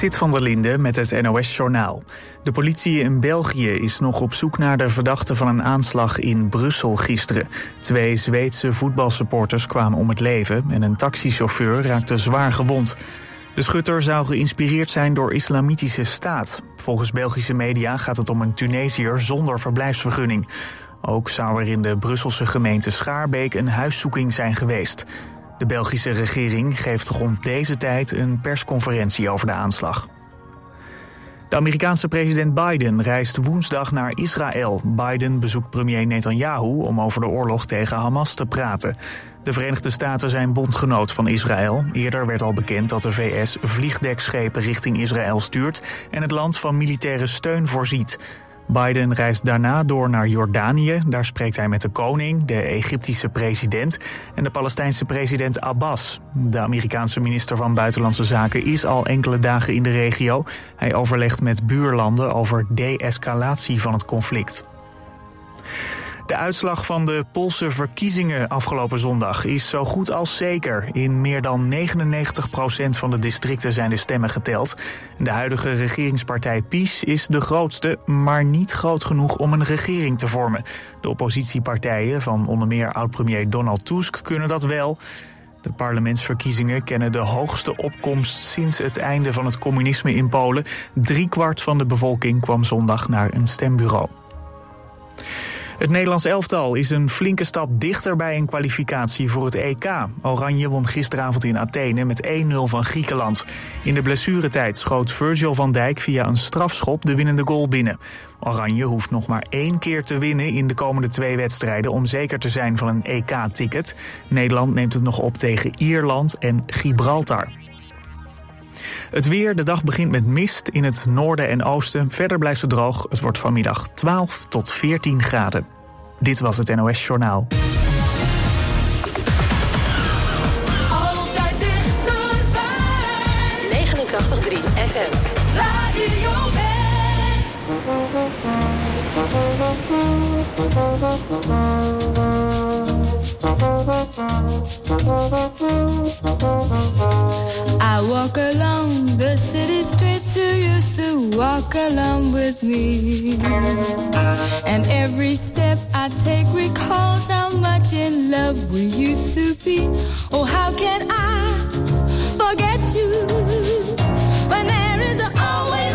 Sit van der Linde met het NOS-journaal. De politie in België is nog op zoek naar de verdachte van een aanslag in Brussel gisteren. Twee Zweedse voetbalsupporters kwamen om het leven en een taxichauffeur raakte zwaar gewond. De schutter zou geïnspireerd zijn door islamitische staat. Volgens Belgische media gaat het om een Tunesiër zonder verblijfsvergunning. Ook zou er in de Brusselse gemeente Schaarbeek een huiszoeking zijn geweest. De Belgische regering geeft rond deze tijd een persconferentie over de aanslag. De Amerikaanse president Biden reist woensdag naar Israël. Biden bezoekt premier Netanyahu om over de oorlog tegen Hamas te praten. De Verenigde Staten zijn bondgenoot van Israël. Eerder werd al bekend dat de VS vliegdekschepen richting Israël stuurt en het land van militaire steun voorziet. Biden reist daarna door naar Jordanië. Daar spreekt hij met de koning, de Egyptische president en de Palestijnse president Abbas. De Amerikaanse minister van Buitenlandse Zaken is al enkele dagen in de regio. Hij overlegt met buurlanden over de-escalatie van het conflict. De uitslag van de Poolse verkiezingen afgelopen zondag is zo goed als zeker. In meer dan 99% van de districten zijn de stemmen geteld. De huidige regeringspartij PiS is de grootste, maar niet groot genoeg om een regering te vormen. De oppositiepartijen van onder meer oud-premier Donald Tusk kunnen dat wel. De parlementsverkiezingen kennen de hoogste opkomst sinds het einde van het communisme in Polen. Driekwart van de bevolking kwam zondag naar een stembureau. Het Nederlands elftal is een flinke stap dichter bij een kwalificatie voor het EK. Oranje won gisteravond in Athene met 1-0 van Griekenland. In de blessuretijd schoot Virgil van Dijk via een strafschop de winnende goal binnen. Oranje hoeft nog maar één keer te winnen in de komende twee wedstrijden om zeker te zijn van een EK-ticket. Nederland neemt het nog op tegen Ierland en Gibraltar. Het weer, de dag begint met mist in het noorden en oosten. Verder blijft het droog. Het wordt vanmiddag 12 tot 14 graden. Dit was het NOS Journaal. Altijd dichterbij. 89.3 FM. Radio I walk along the city streets you used to walk along with me. And every step I take recalls how much in love we used to be. Oh, how can I forget you when there is always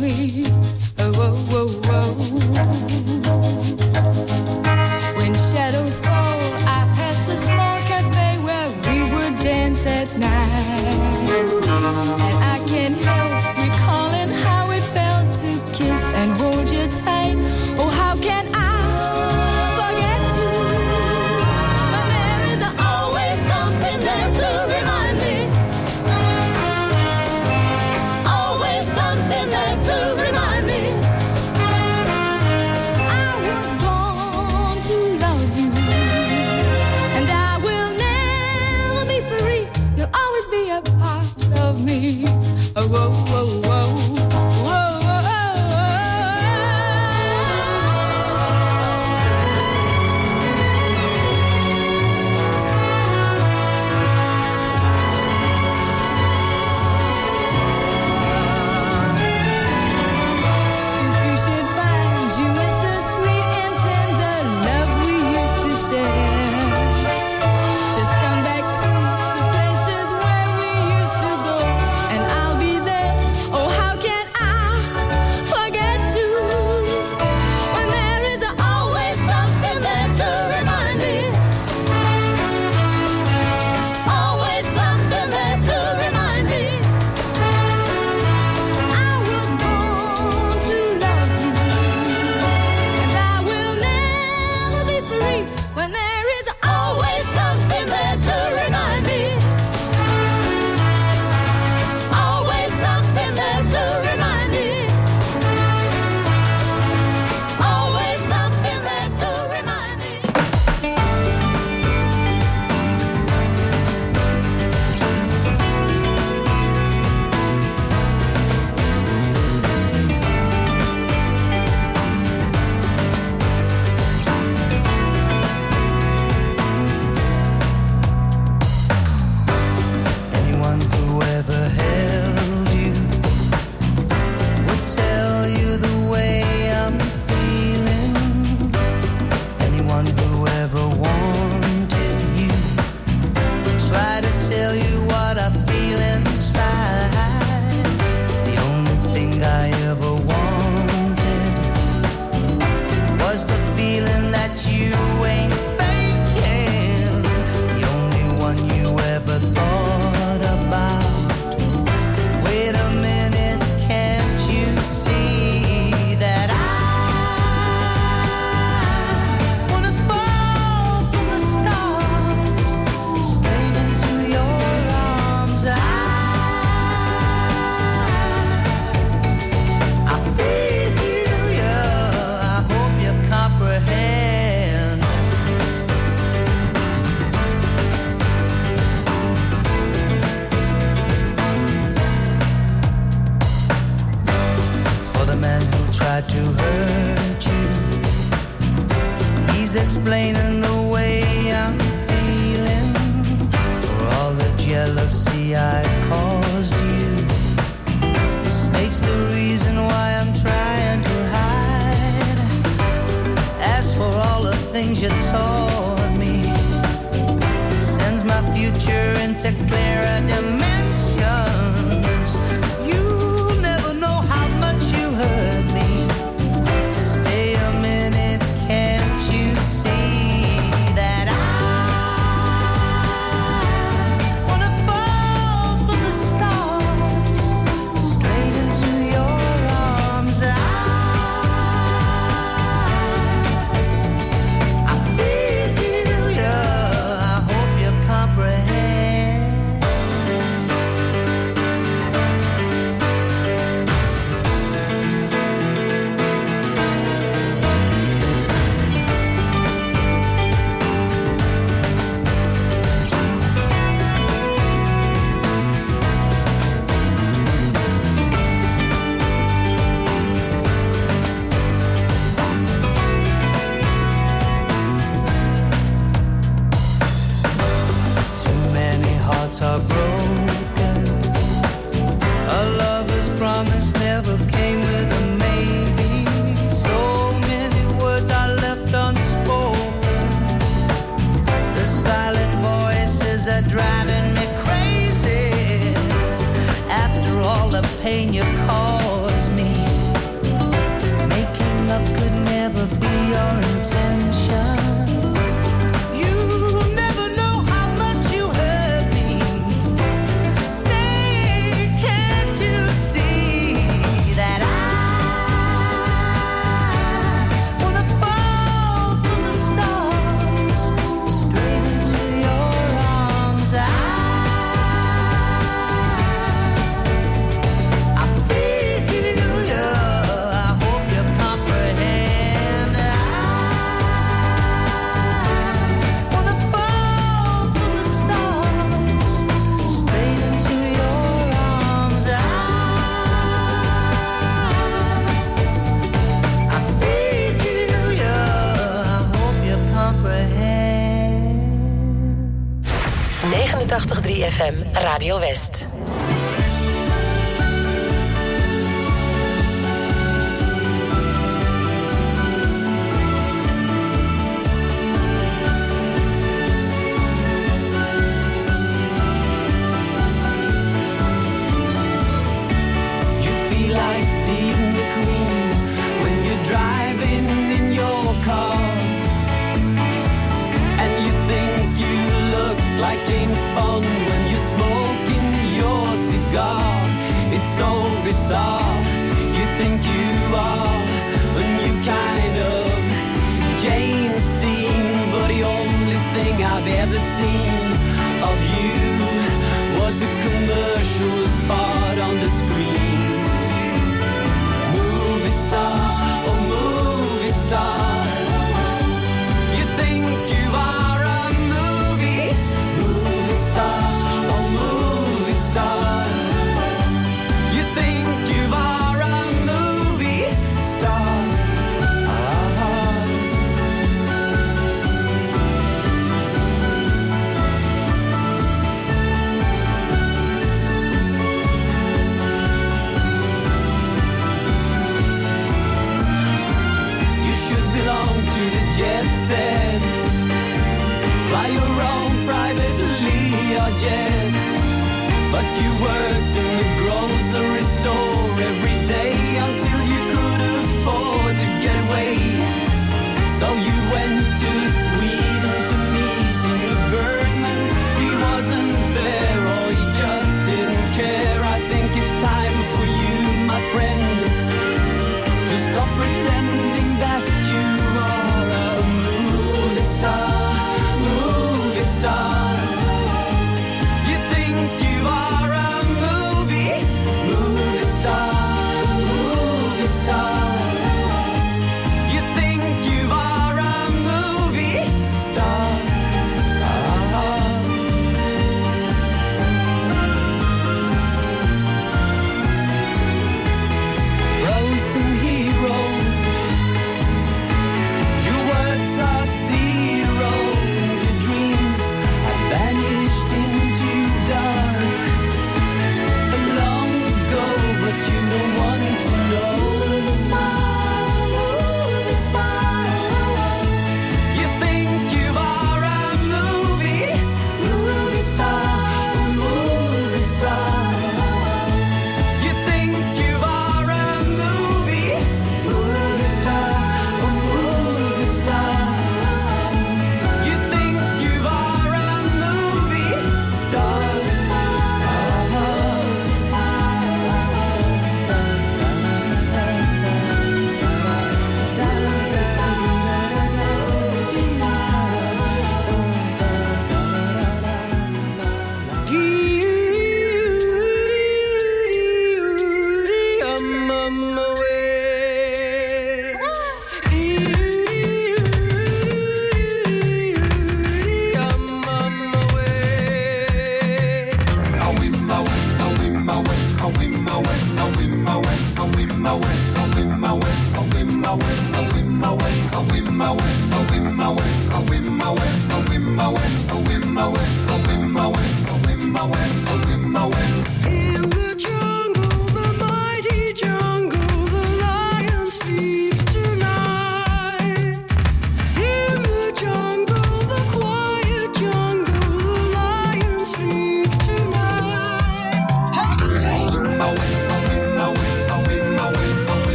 me. Oh, oh, oh, oh.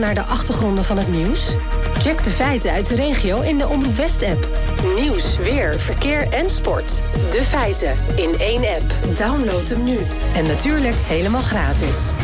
naar de achtergronden van het nieuws? Check de feiten uit de regio in de Omroep West-app. Nieuws, weer, verkeer en sport. De feiten in één app. Download hem nu. En natuurlijk helemaal gratis.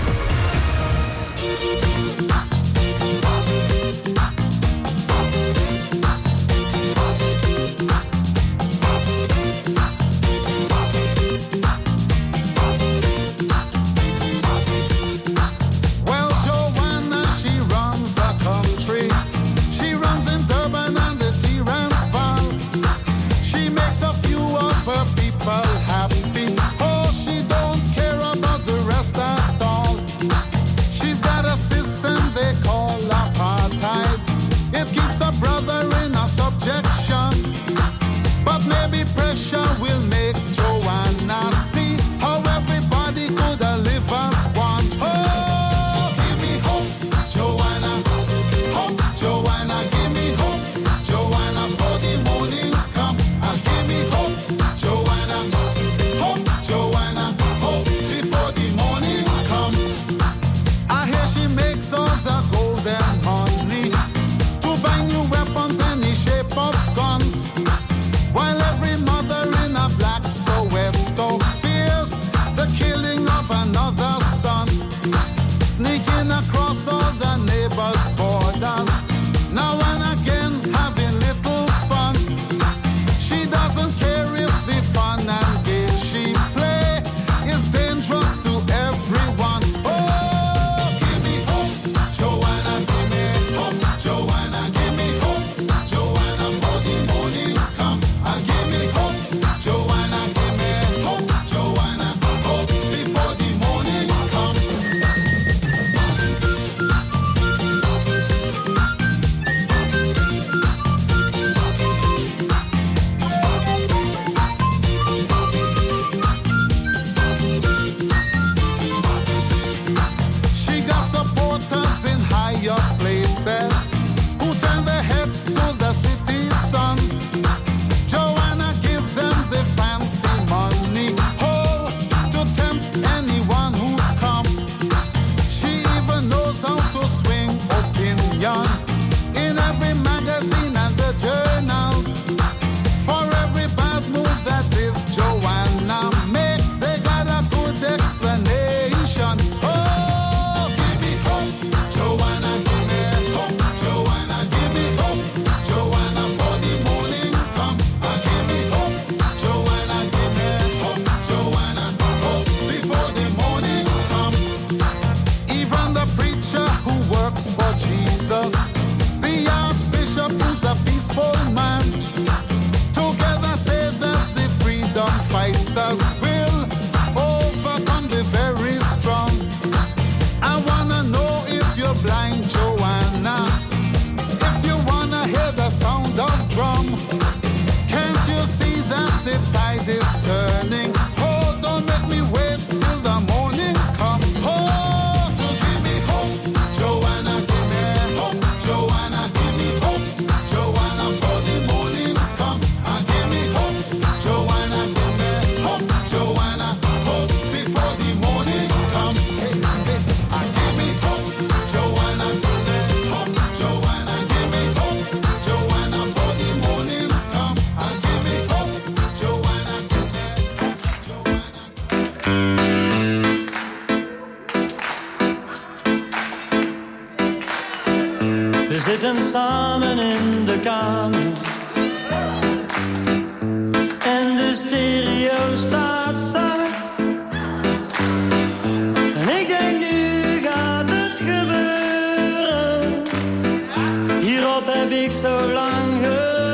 En de stereo staat zacht. En ik denk nu gaat het gebeuren. Hierop heb ik zo lang gewacht.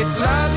It's love.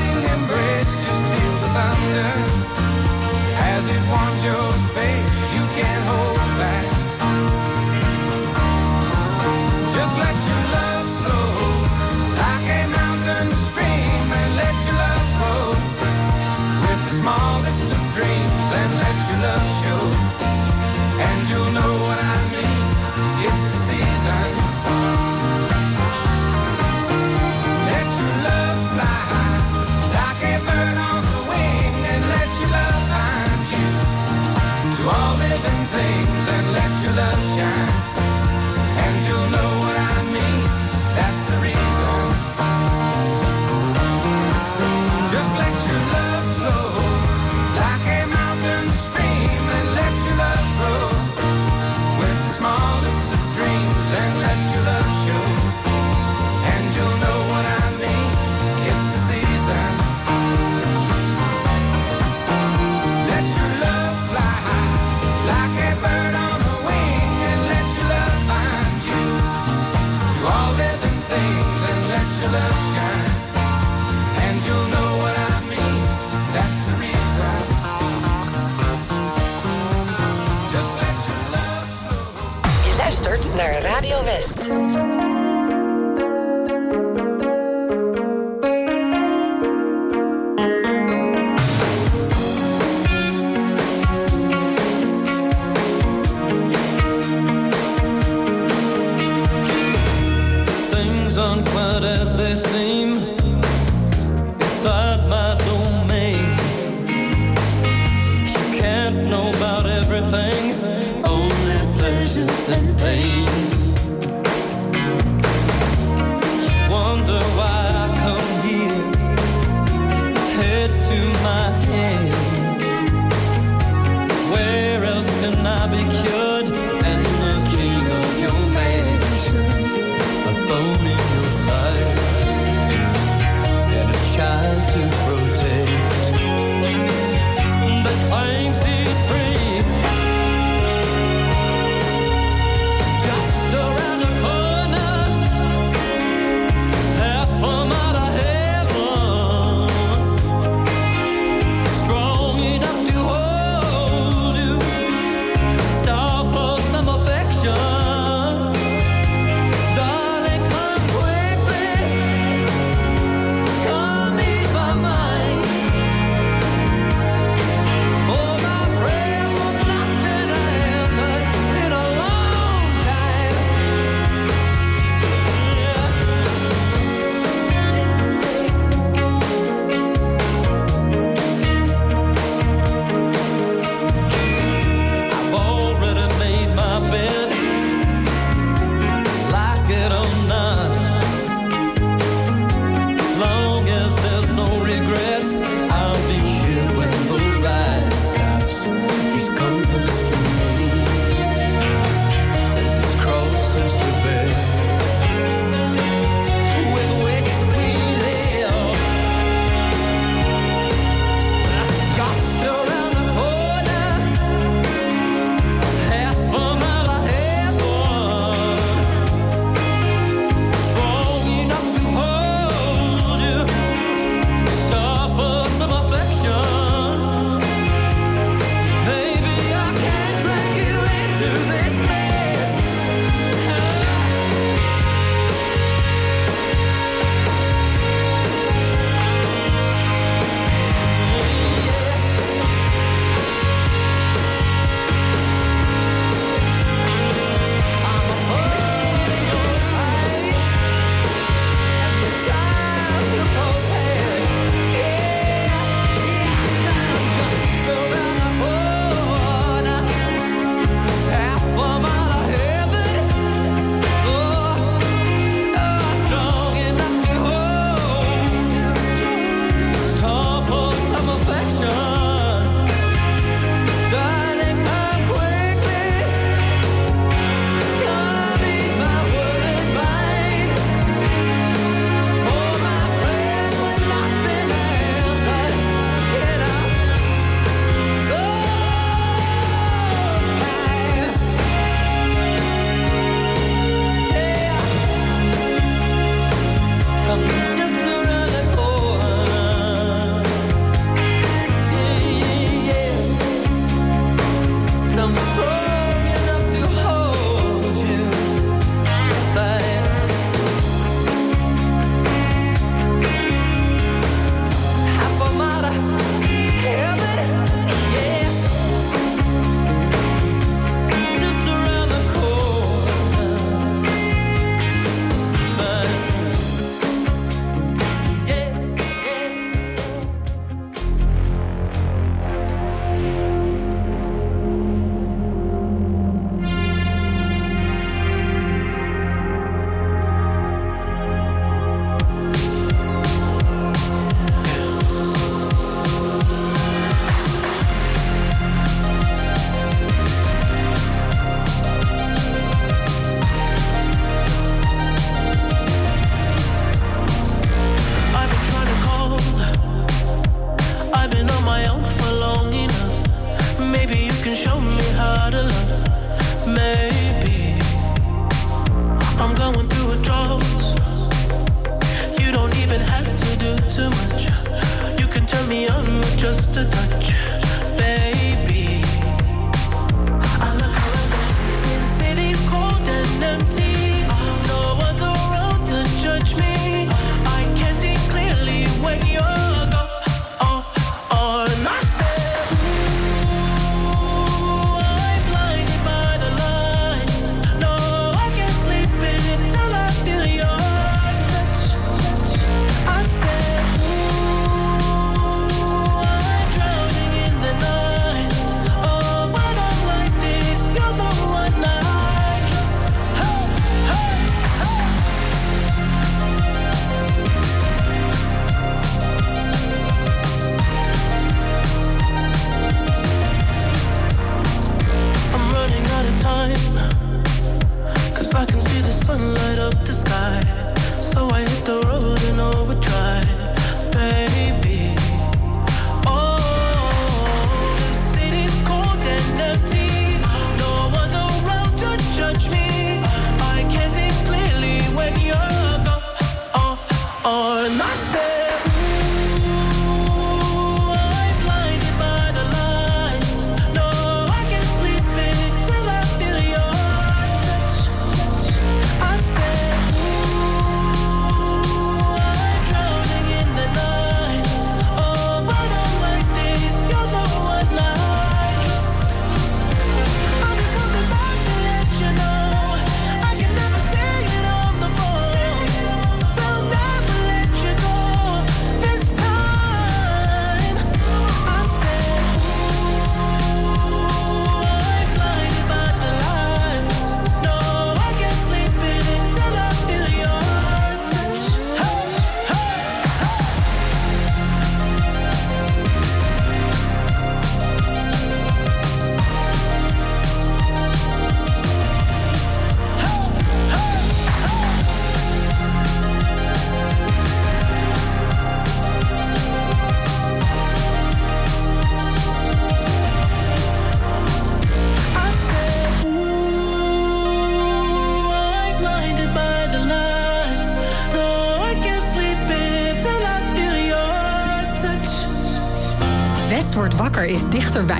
naar Radio West. Things aren't quite as they seem. My domain. Can't know about everything and pain. one.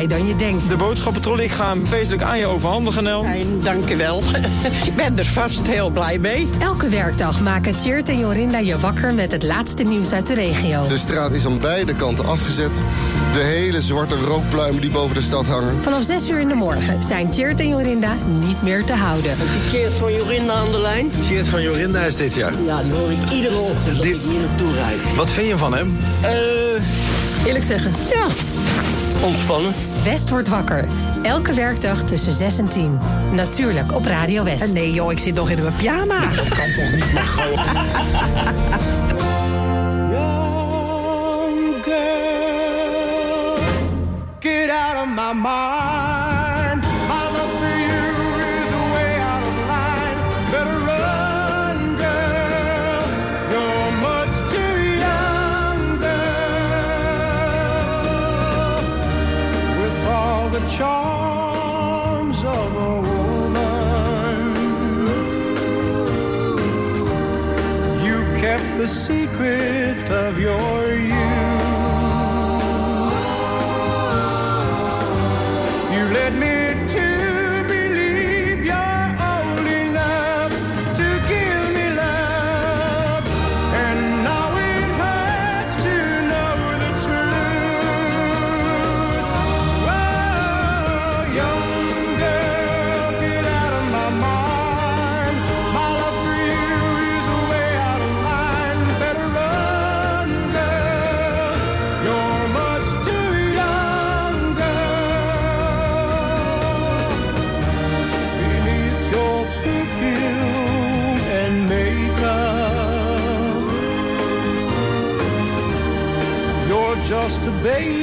Dichterbij dan je denkt. De boodschappentrolley, ik ga hem feestelijk aan je overhandigen, Nel. Dank je wel. ik ben er vast heel blij mee. Elke werkdag maken Tjeerd en Jorinda je wakker met het laatste nieuws uit de regio. De straat is aan beide kanten afgezet. De hele zwarte rookpluimen die boven de stad hangen. Vanaf 6 uur in de morgen zijn Tjeerd en Jorinda niet meer te houden. Keert van Jorinda aan de lijn? Geert van Jorinda is dit jaar. Ja, dan hoor ik iedere ochtend dat ik hier naartoe rijd. Wat vind je van hem? Eh, Eerlijk zeggen. ja, ontspannen. West wordt wakker. Elke werkdag tussen 6 en 10. Natuurlijk op Radio West. Nee joh, ik zit nog in mijn pyjama. Dat kan toch niet, maar gewoon. Young girl, get out of my mind. The secret of your youth. You led me baby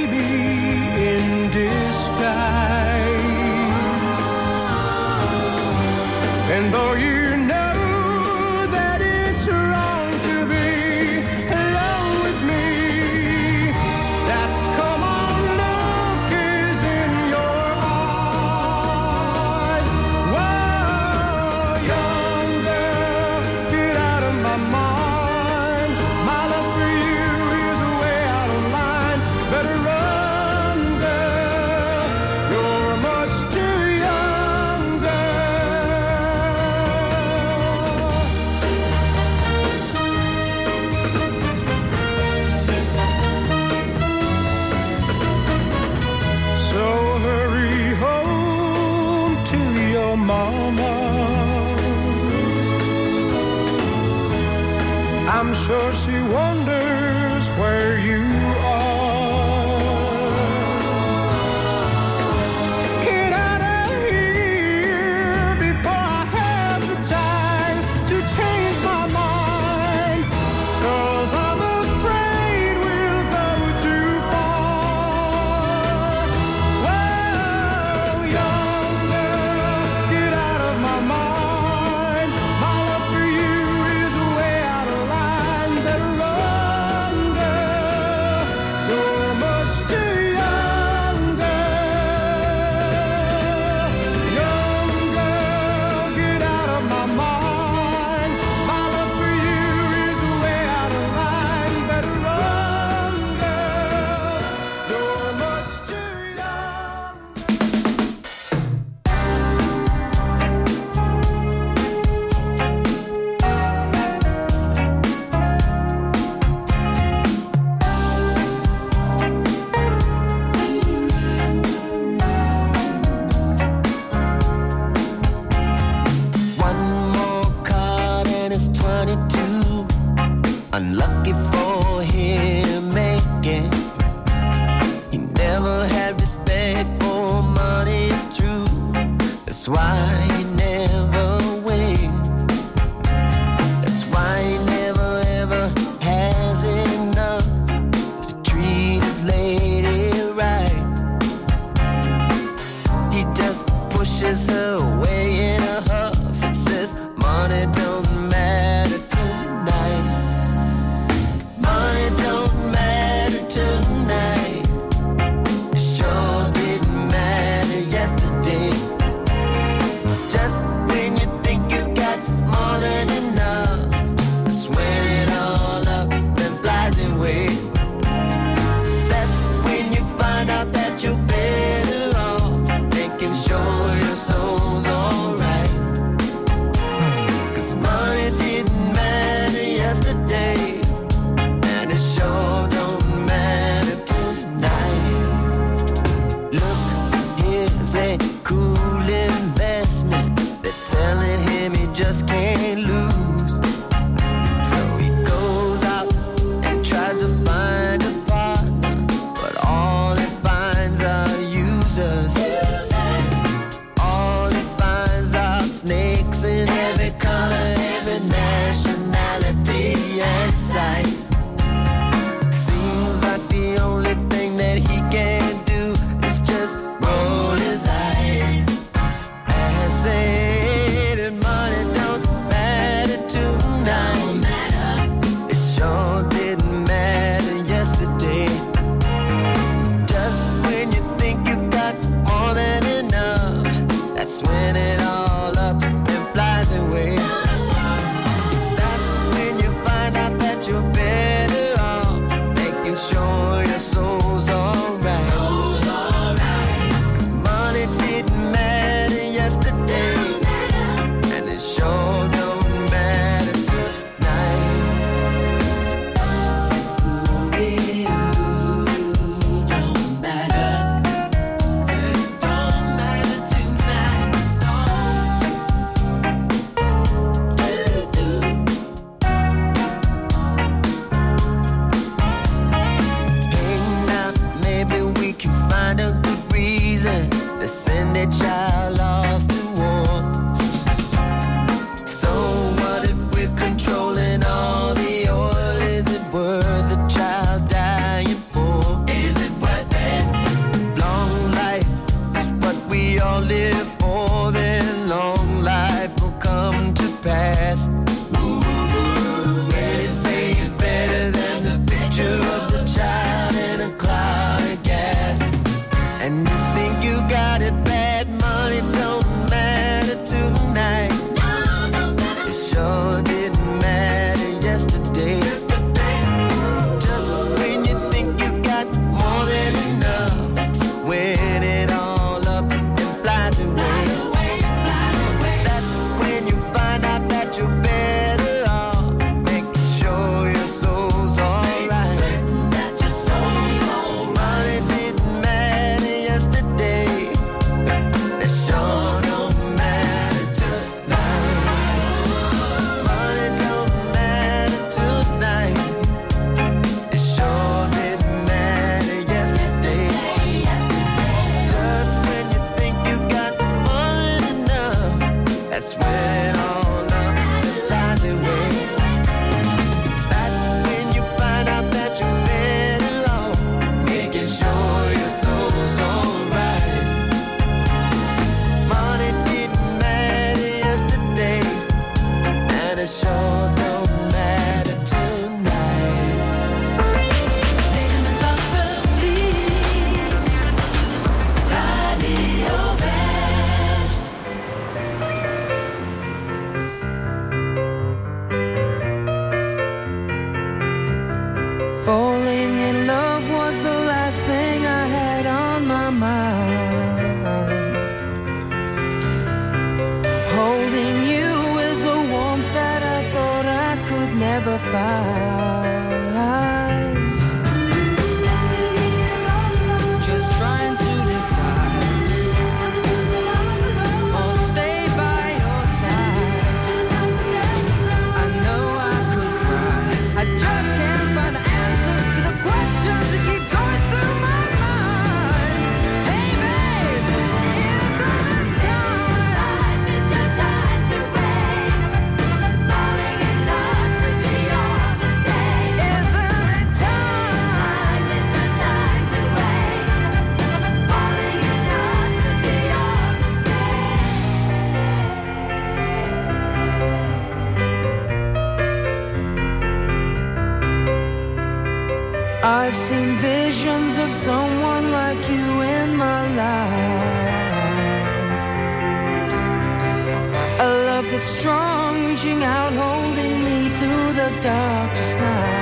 darkest night.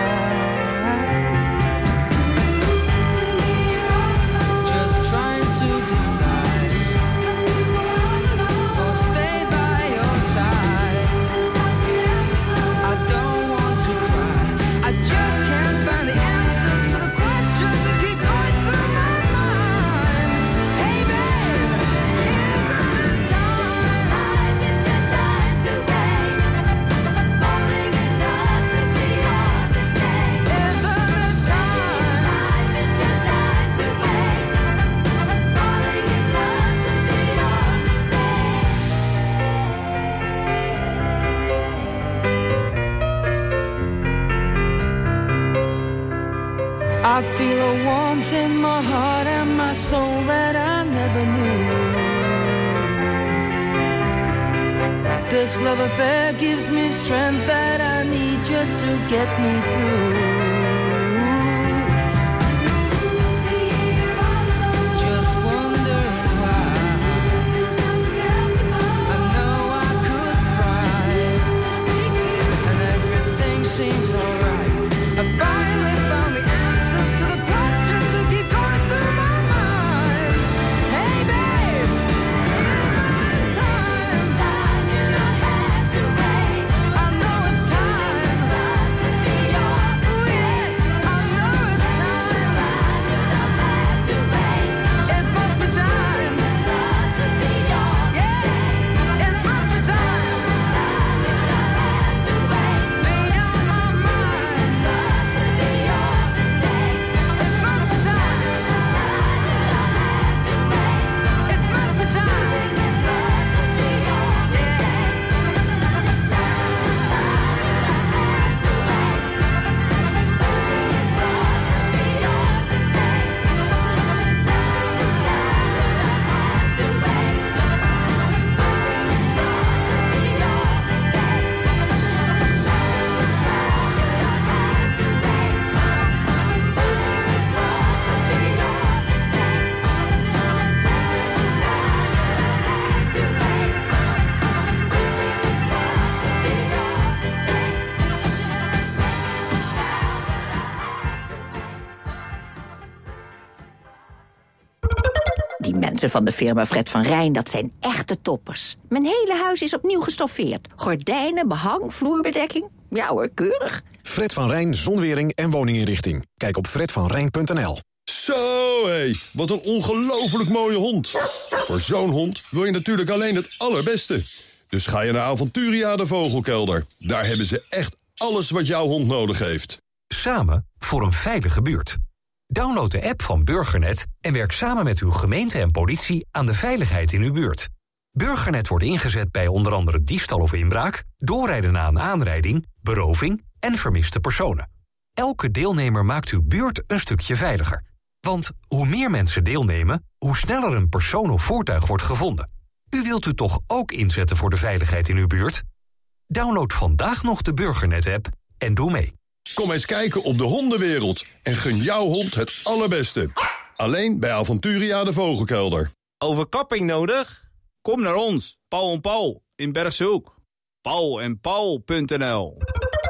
Mensen van de firma Fred van Rijn, dat zijn echte toppers. Mijn hele huis is opnieuw gestoffeerd. Gordijnen, behang, vloerbedekking. Ja hoor, keurig. Fred van Rijn, zonwering en woninginrichting. Kijk op fredvanrijn.nl. Zo hé, wat een ongelooflijk mooie hond. Voor zo'n hond wil je natuurlijk alleen het allerbeste. Dus ga je naar Aventuria de Vogelkelder. Daar hebben ze echt alles wat jouw hond nodig heeft. Samen voor een veilige buurt. Download de app van Burgernet en werk samen met uw gemeente en politie aan de veiligheid in uw buurt. Burgernet wordt ingezet bij onder andere diefstal of inbraak, doorrijden na een aanrijding, beroving en vermiste personen. Elke deelnemer maakt uw buurt een stukje veiliger. Want hoe meer mensen deelnemen, hoe sneller een persoon of voertuig wordt gevonden. U wilt u toch ook inzetten voor de veiligheid in uw buurt? Download vandaag nog de Burgernet-app en doe mee. Kom eens kijken op de hondenwereld en gun jouw hond het allerbeste. Alleen bij Aventuria de Vogelkelder. Overkapping nodig? Kom naar ons, Paul en Paul in Bergshoek. Paul en Paul.nl